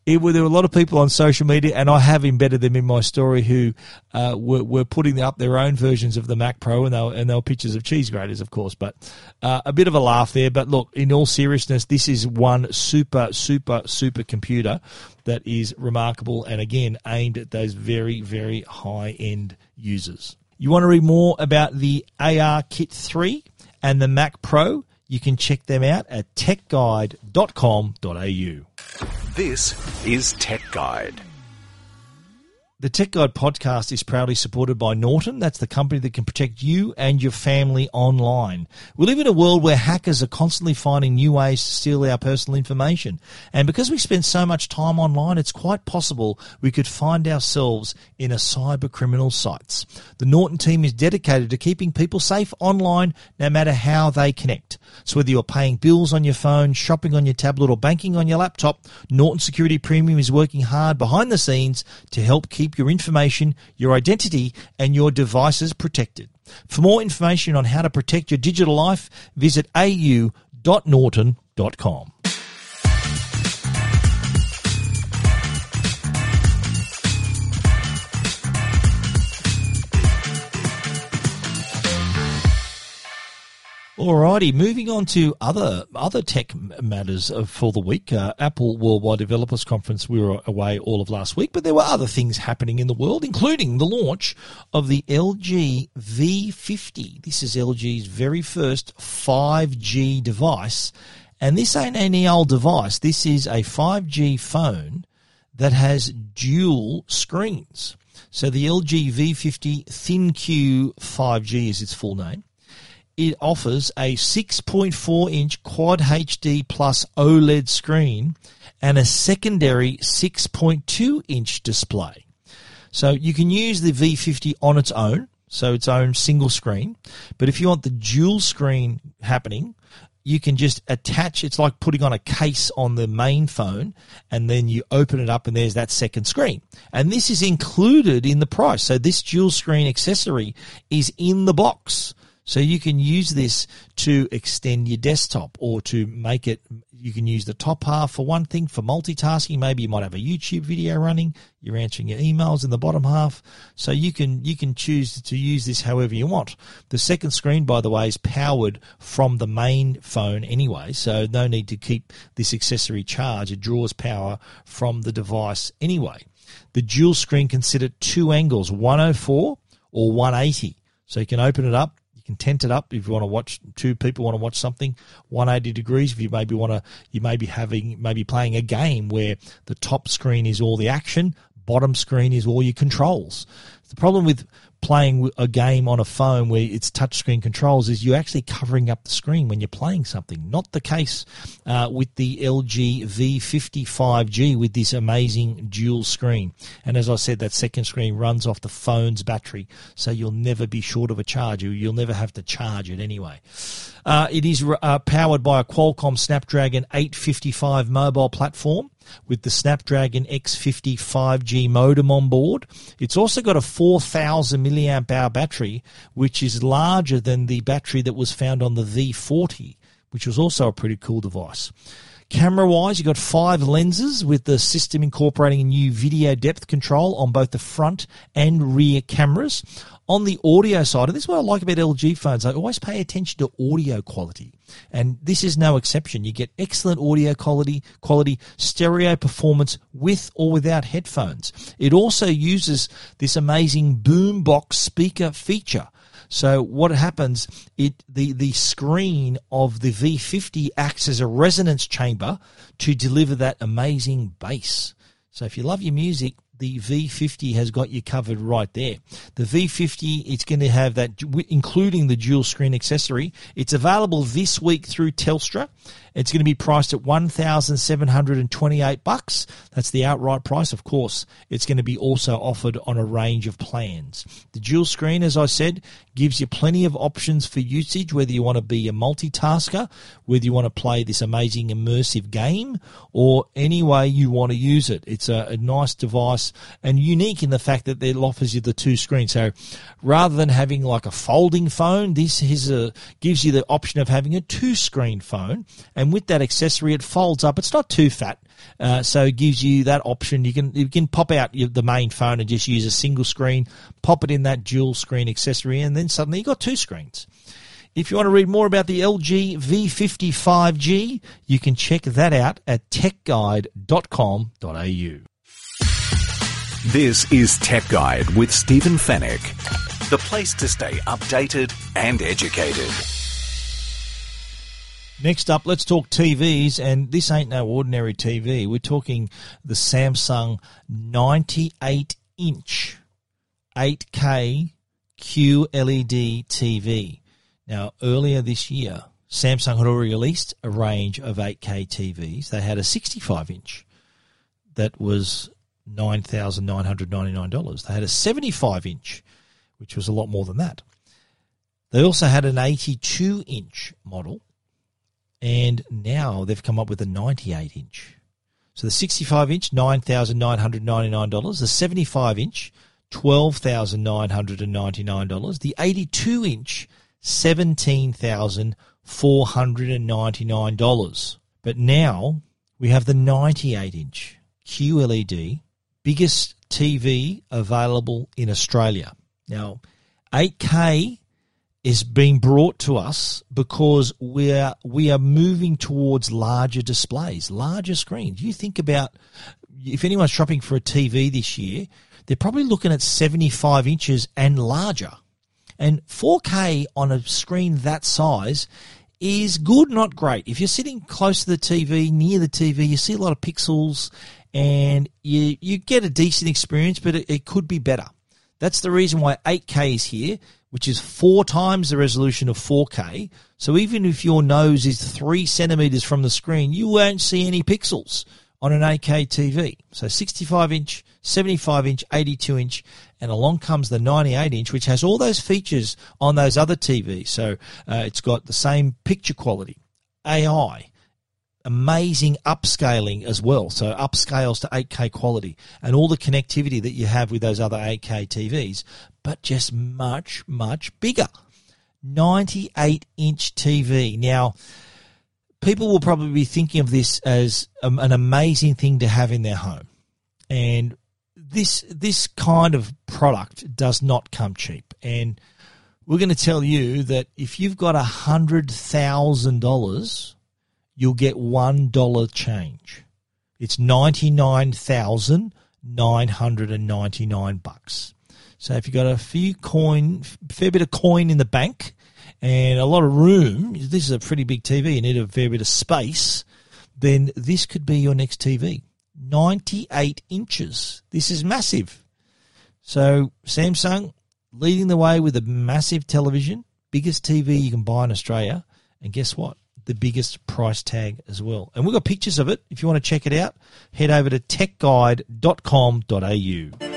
it, there were a lot of people on social media, and I have embedded them in my story who uh, were, were putting up their own versions of the Mac Pro, and they were, and they were pictures of cheese graters, of course. But uh, a bit of a laugh there. But look, in all seriousness, this is one super, super, super computer that is remarkable, and again aimed at those very, very high end users. You want to read more about the AR Kit 3 and the Mac Pro? You can check them out at techguide.com.au. This is Tech Guide. The Tech Guide podcast is proudly supported by Norton. That's the company that can protect you and your family online. We live in a world where hackers are constantly finding new ways to steal our personal information. And because we spend so much time online, it's quite possible we could find ourselves in a cyber criminal sights. The Norton team is dedicated to keeping people safe online no matter how they connect. So whether you're paying bills on your phone, shopping on your tablet, or banking on your laptop, Norton Security Premium is working hard behind the scenes to help keep your information, your identity, and your devices protected. For more information on how to protect your digital life, visit au.norton.com. Alrighty, moving on to other other tech matters for the week. Uh, Apple Worldwide Developers Conference. We were away all of last week, but there were other things happening in the world, including the launch of the LG V50. This is LG's very first 5G device, and this ain't any old device. This is a 5G phone that has dual screens. So the LG V50 ThinQ 5G is its full name it offers a 6.4 inch quad HD plus OLED screen and a secondary 6.2 inch display. So you can use the V50 on its own, so its own single screen. But if you want the dual screen happening, you can just attach it's like putting on a case on the main phone and then you open it up and there's that second screen and this is included in the price so this dual screen accessory is in the box so you can use this to extend your desktop or to make it, you can use the top half for one thing for multitasking. Maybe you might have a YouTube video running. You're answering your emails in the bottom half. So you can, you can choose to use this however you want. The second screen, by the way, is powered from the main phone anyway. So no need to keep this accessory charged. It draws power from the device anyway. The dual screen considered two angles, 104 or 180. So you can open it up, can tent it up if you want to watch two people want to watch something 180 degrees if you maybe want to you may be having maybe playing a game where the top screen is all the action bottom screen is all your controls the problem with playing a game on a phone where it's touchscreen controls is you're actually covering up the screen when you're playing something. Not the case uh, with the LG V50 5G with this amazing dual screen. And as I said, that second screen runs off the phone's battery, so you'll never be short of a charge. You'll never have to charge it anyway. Uh, it is uh, powered by a Qualcomm Snapdragon 855 mobile platform with the Snapdragon X50 5G modem on board. It's also got a 4,000 milliamp hour battery, which is larger than the battery that was found on the V40, which was also a pretty cool device. Camera wise, you've got five lenses with the system incorporating a new video depth control on both the front and rear cameras. On the audio side, and this is what I like about LG phones, I always pay attention to audio quality. And this is no exception. You get excellent audio quality, quality stereo performance with or without headphones. It also uses this amazing boombox speaker feature so what happens? It the the screen of the V50 acts as a resonance chamber to deliver that amazing bass. So if you love your music, the V50 has got you covered right there. The V50, it's going to have that, including the dual screen accessory. It's available this week through Telstra. It's going to be priced at 1,728 bucks. That's the outright price, of course. It's going to be also offered on a range of plans. The dual screen, as I said, gives you plenty of options for usage, whether you want to be a multitasker, whether you want to play this amazing immersive game, or any way you want to use it. It's a, a nice device and unique in the fact that it offers you the two screens. So rather than having like a folding phone, this is a, gives you the option of having a two screen phone and with that accessory, it folds up. It's not too fat, uh, so it gives you that option. You can you can pop out your, the main phone and just use a single screen, pop it in that dual screen accessory, and then suddenly you have got two screens. If you want to read more about the LG V50 5G, you can check that out at techguide.com.au. This is Tech Guide with Stephen Fenech, the place to stay updated and educated. Next up, let's talk TVs, and this ain't no ordinary TV. We're talking the Samsung 98 inch 8K QLED TV. Now, earlier this year, Samsung had already released a range of 8K TVs. They had a 65 inch that was $9,999. They had a 75 inch, which was a lot more than that. They also had an 82 inch model and now they've come up with a 98 inch. So the 65 inch, $9,999. The 75 inch, $12,999. The 82 inch, $17,499. But now we have the 98 inch QLED, biggest TV available in Australia. Now, 8K is being brought to us because we're we are moving towards larger displays, larger screens. You think about if anyone's shopping for a TV this year, they're probably looking at 75 inches and larger. And 4K on a screen that size is good, not great. If you're sitting close to the TV, near the TV, you see a lot of pixels and you, you get a decent experience, but it, it could be better. That's the reason why 8K is here, which is four times the resolution of 4K. So even if your nose is three centimeters from the screen, you won't see any pixels on an 8K TV. So 65 inch, 75 inch, 82 inch, and along comes the 98 inch, which has all those features on those other TVs. So uh, it's got the same picture quality, AI, amazing upscaling as well. So upscales to 8K quality and all the connectivity that you have with those other 8K TVs, but just much, much bigger. 98 inch TV. Now, people will probably be thinking of this as um, an amazing thing to have in their home. And this this kind of product does not come cheap. And we're going to tell you that if you've got a hundred thousand dollars you'll get one dollar change. It's ninety nine thousand nine hundred and ninety nine bucks. So if you've got a few coin, fair bit of coin in the bank, and a lot of room, this is a pretty big TV. You need a fair bit of space. Then this could be your next TV. 98 inches. This is massive. So Samsung leading the way with a massive television, biggest TV you can buy in Australia. And guess what? the biggest price tag as well. And we've got pictures of it. If you want to check it out, head over to techguide.com.au.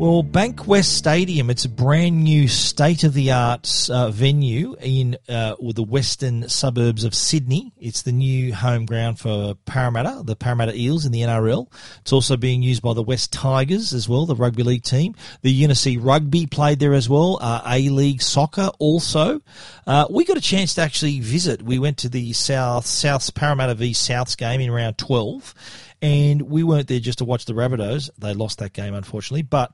Well, Bankwest Stadium, it's a brand new state of the art uh, venue in uh, the western suburbs of Sydney. It's the new home ground for Parramatta, the Parramatta Eels in the NRL. It's also being used by the Wests Tigers as well, the rugby league team. The Unicy Rugby played there as well, uh, A League Soccer also. Uh, we got a chance to actually visit. We went to the South, South Parramatta v Souths game in round 12 and we weren't there just to watch the Rabbitohs. They lost that game, unfortunately. But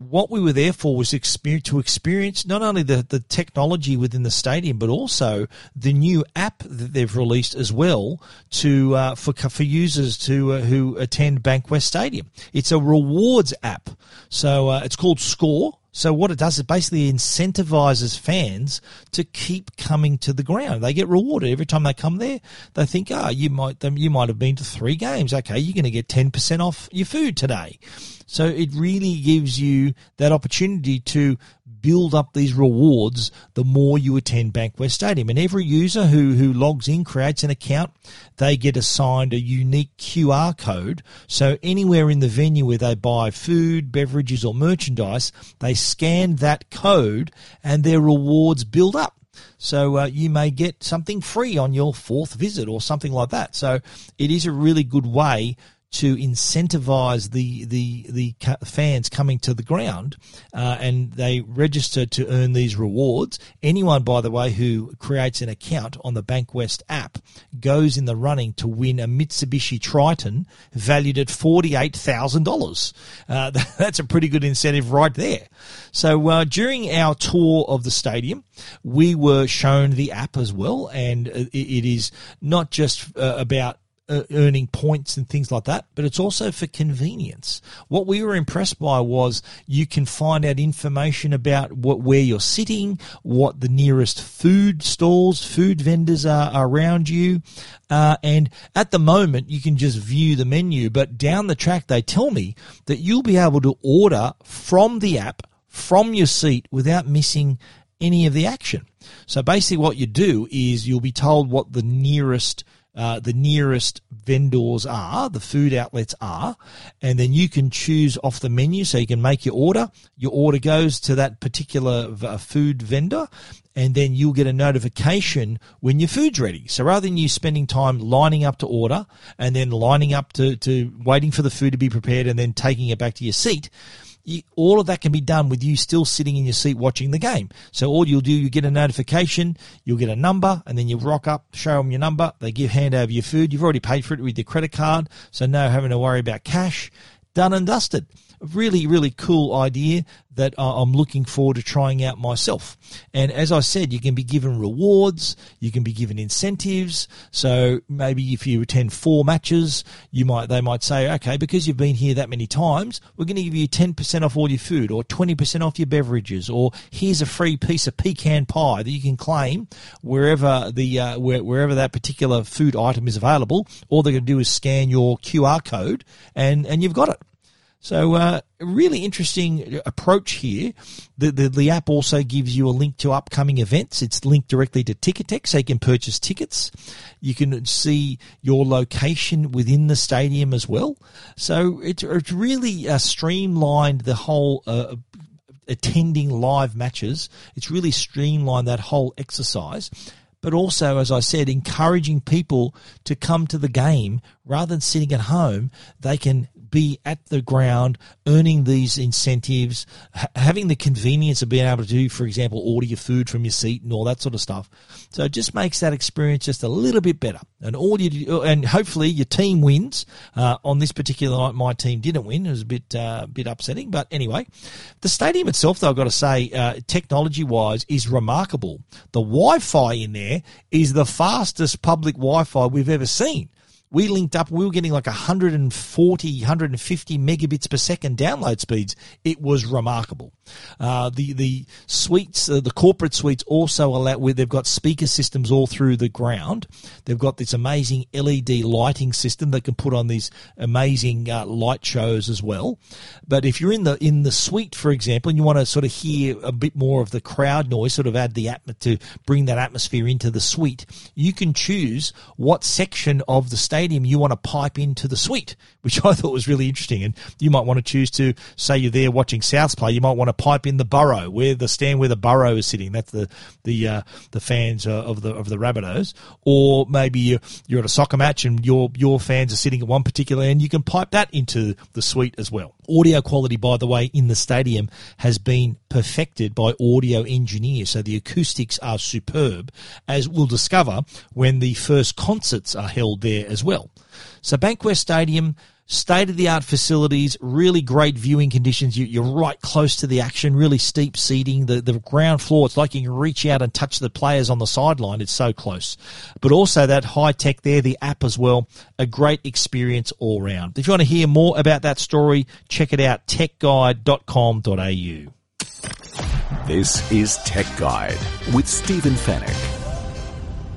what we were there for was to experience not only the, the technology within the stadium, but also the new app that they've released as well to uh, for for users to uh, who attend Bankwest Stadium. It's a rewards app, so uh, it's called Score. So what it does is basically incentivizes fans to keep coming to the ground. They get rewarded every time they come there. They think, ah, oh, you might you might have been to three games. Okay, you're going to get ten percent off your food today. So it really gives you that opportunity to build up these rewards the more you attend Bankwest Stadium. And every user who, who logs in, creates an account, they get assigned a unique QR code. So anywhere in the venue where they buy food, beverages, or merchandise, they scan that code and their rewards build up. So uh, you may get something free on your fourth visit or something like that. So it is a really good way to incentivize the the the fans coming to the ground, uh, and they register to earn these rewards. Anyone, by the way, who creates an account on the Bankwest app goes in the running to win a Mitsubishi Triton valued at forty eight thousand uh, dollars. That's a pretty good incentive right there. So uh, during our tour of the stadium, we were shown the app as well, and it, is not just uh, about earning points and things like that, but it's also for convenience. What we were impressed by was you can find out information about what where you're sitting, what the nearest food stalls, food vendors are around you, uh, and at the moment you can just view the menu. But down the track, they tell me that you'll be able to order from the app from your seat without missing any of the action. So basically, what you do is you'll be told what the nearest uh, the nearest vendors are, the food outlets are, and then you can choose off the menu so you can make your order. Your order goes to that particular uh, food vendor, and then you'll get a notification when your food's ready. So rather than you spending time lining up to order and then lining up to, to waiting for the food to be prepared and then taking it back to your seat, you, all of that can be done with you still sitting in your seat watching the game. So all you'll do, you get a notification, you'll get a number, and then you rock up, show them your number. They give hand over your food. You've already paid for it with your credit card, so no having to worry about cash. Done and dusted really, really cool idea that I'm looking forward to trying out myself. And as I said, you can be given rewards, you can be given incentives. So maybe if you attend four matches, you might they might say, okay, because you've been here that many times, we're going to give you 10% off all your food or 20% off your beverages, or here's a free piece of pecan pie that you can claim wherever the uh, where, wherever that particular food item is available. All they're going to do is scan your QR code, and and you've got it. So, uh, really interesting approach here. The, the, the app also gives you a link to upcoming events. It's linked directly to Ticketek, so you can purchase tickets. You can see your location within the stadium as well. So it's, it's really uh, streamlined the whole uh, attending live matches. It's really streamlined that whole exercise but also, as I said, encouraging people to come to the game rather than sitting at home. They can be at the ground, earning these incentives, ha- having the convenience of being able to for example, order your food from your seat and all that sort of stuff. So it just makes that experience just a little bit better. And all you do, and hopefully your team wins. Uh, on this particular night, my team didn't win. It was a bit uh, bit upsetting, but anyway, the stadium itself, though, I've got to say, uh, technology wise, is remarkable. The Wi-Fi in there is the fastest public Wi-Fi we've ever seen we linked up, we were getting like 140, 150 megabits per second download speeds. It was remarkable. Uh, the the suites, uh, the corporate suites also allow where they've got speaker systems all through the ground. They've got this amazing LED lighting system that can put on these amazing uh, light shows as well. But if you're in the in the suite, for example, and you want to sort of hear a bit more of the crowd noise, sort of add the atmosphere to bring that atmosphere into the suite, you can choose what section of the stadium you want to pipe into the suite, which I thought was really interesting. And you might want to choose to say you're there watching Souths play, you might want to pipe in the Burrow, where the stand where the Burrow is sitting. That's the the uh, the fans uh, of the of the Rabbitohs. Or maybe you're, you're at a soccer match and your your fans are sitting at one particular end. You can pipe that into the suite as well. Audio quality, by the way, in the stadium has been perfected by audio engineers, so the acoustics are superb, as we'll discover when the first concerts are held there as well. So Bankwest Stadium state of the art facilities, really great viewing conditions. You, are right close to the action, really steep seating. The, the ground floor, it's like you can reach out and touch the players on the sideline. It's so close. But also that high tech there, the app as well, a great experience all round. If you want to hear more about that story, check it out, techguide.com.au. This is Tech Guide with Stephen Fenech.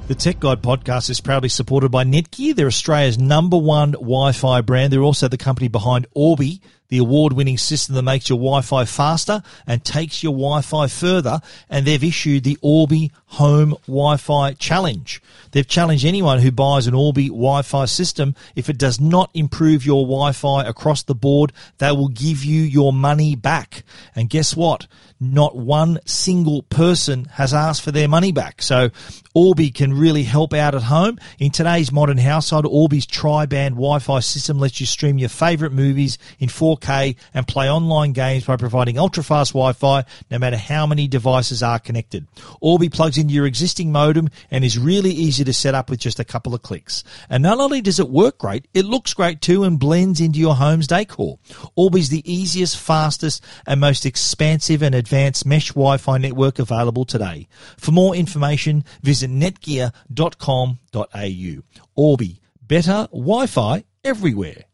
The Tech Guide podcast is proudly supported by Netgear. They're Australia's number one Wi-Fi brand. They're also the company behind Orbi, the award-winning system that makes your Wi-Fi faster and takes your Wi-Fi further. And they've issued the Orbi Home Wi-Fi Challenge. They've challenged anyone who buys an Orbi Wi-Fi system. If it does not improve your Wi-Fi across the board, they will give you your money back. And guess what? Not one single person has asked for their money back. So Orbi can really help out at home. In today's modern household, Orbi's tri-band Wi-Fi system lets you stream your favorite movies in 4K and play online games by providing ultra-fast Wi-Fi no matter how many devices are connected. Orbi plugs your existing modem and is really easy to set up with just a couple of clicks. And not only does it work great, it looks great too and blends into your home's decor. Orbi's the easiest, fastest and most expansive and advanced mesh Wi-Fi network available today. For more information, visit visit netgear.com.au. Orbi, better Wi-Fi everywhere.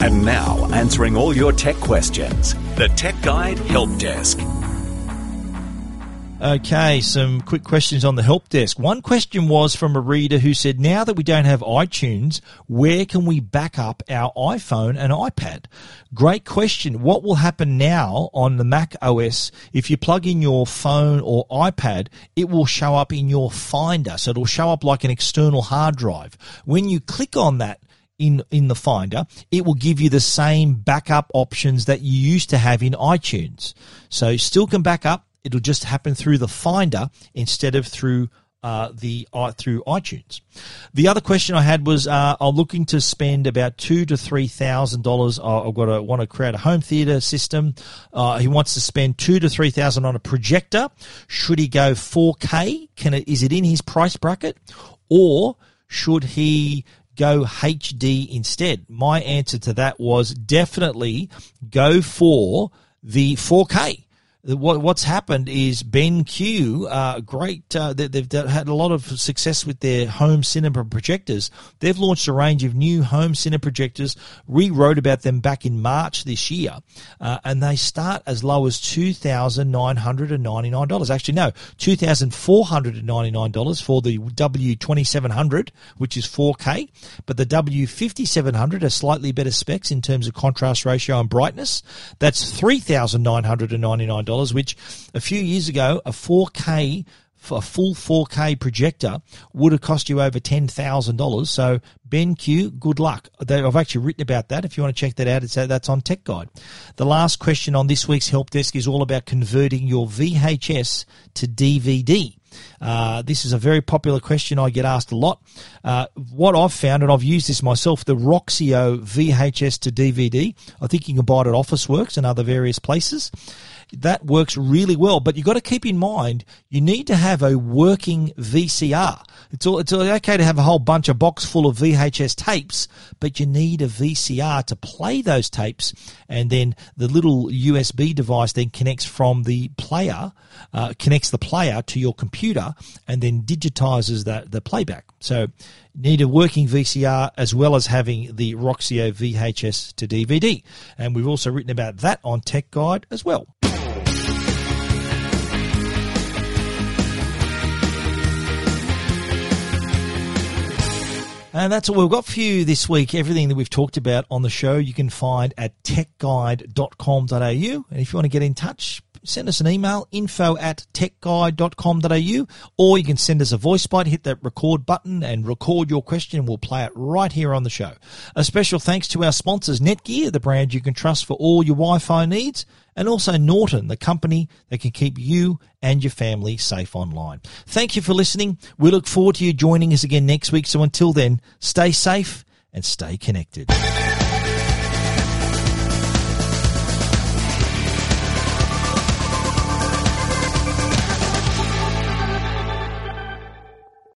And now, answering all your tech questions, the Tech Guide Help Desk. Okay, some quick questions on the help desk. One question was from a reader who said, now that we don't have iTunes, where can we back up our iPhone and iPad? Great question. What will happen now on the Mac OS if you plug in your phone or iPad, it will show up in your Finder. So it'll show up like an external hard drive. When you click on that, in in the Finder, it will give you the same backup options that you used to have in iTunes. So still can back up, it'll just happen through the Finder instead of through uh, the uh, through iTunes. The other question I had was uh, I'm looking to spend about two to three thousand dollars. I've got to want to create a home theater system. Uh, he wants to spend two to three thousand on a projector. Should he go 4K? Can it, is it in his price bracket, or should he go HD instead? My answer to that was definitely go for the 4K what, what's happened is BenQ, uh, great, uh, they, have had a lot of success with their home cinema projectors. They've launched a range of new home cinema projectors. We wrote about them back in March this year, uh, and they start as low as $2,999. Actually, no, $2,499 for the W2700, which is 4K, but the W5700 has slightly better specs in terms of contrast ratio and brightness. That's $3,999, which a few years ago a 4K a full 4K projector would have cost you over $10,000. So BenQ, good luck. I've actually written about that. If you want to check that out, it's, that's on Tech Guide. The last question on this week's help desk is all about converting your VHS to DVD. Uh, this is a very popular question I get asked a lot. Uh, what I've found, and I've used this myself, the Roxio VHS to DVD. I think you can buy it at Officeworks and other various places that works really well. But you've got to keep in mind you need to have a working VCR. It's all, it's okay to have a whole bunch of box full of VHS tapes, but you need a VCR to play those tapes, and then the little USB device then connects from the player, uh, connects the player to your computer, and then digitizes that the playback. So need a working VCR as well as having the Roxio VHS to DVD. And we've also written about that on Tech Guide as well. And that's all we've got for you this week. Everything that we've talked about on the show you can find at techguide.com.au. And if you want to get in touch, send us an email, info at techguide.com.au, or you can send us a voice bite, hit that record button and record your question and we'll play it right here on the show. A special thanks to our sponsors, Netgear, the brand you can trust for all your Wi-Fi needs, and also Norton, the company that can keep you and your family safe online. Thank you for listening. We look forward to you joining us again next week. So until then, stay safe and stay connected.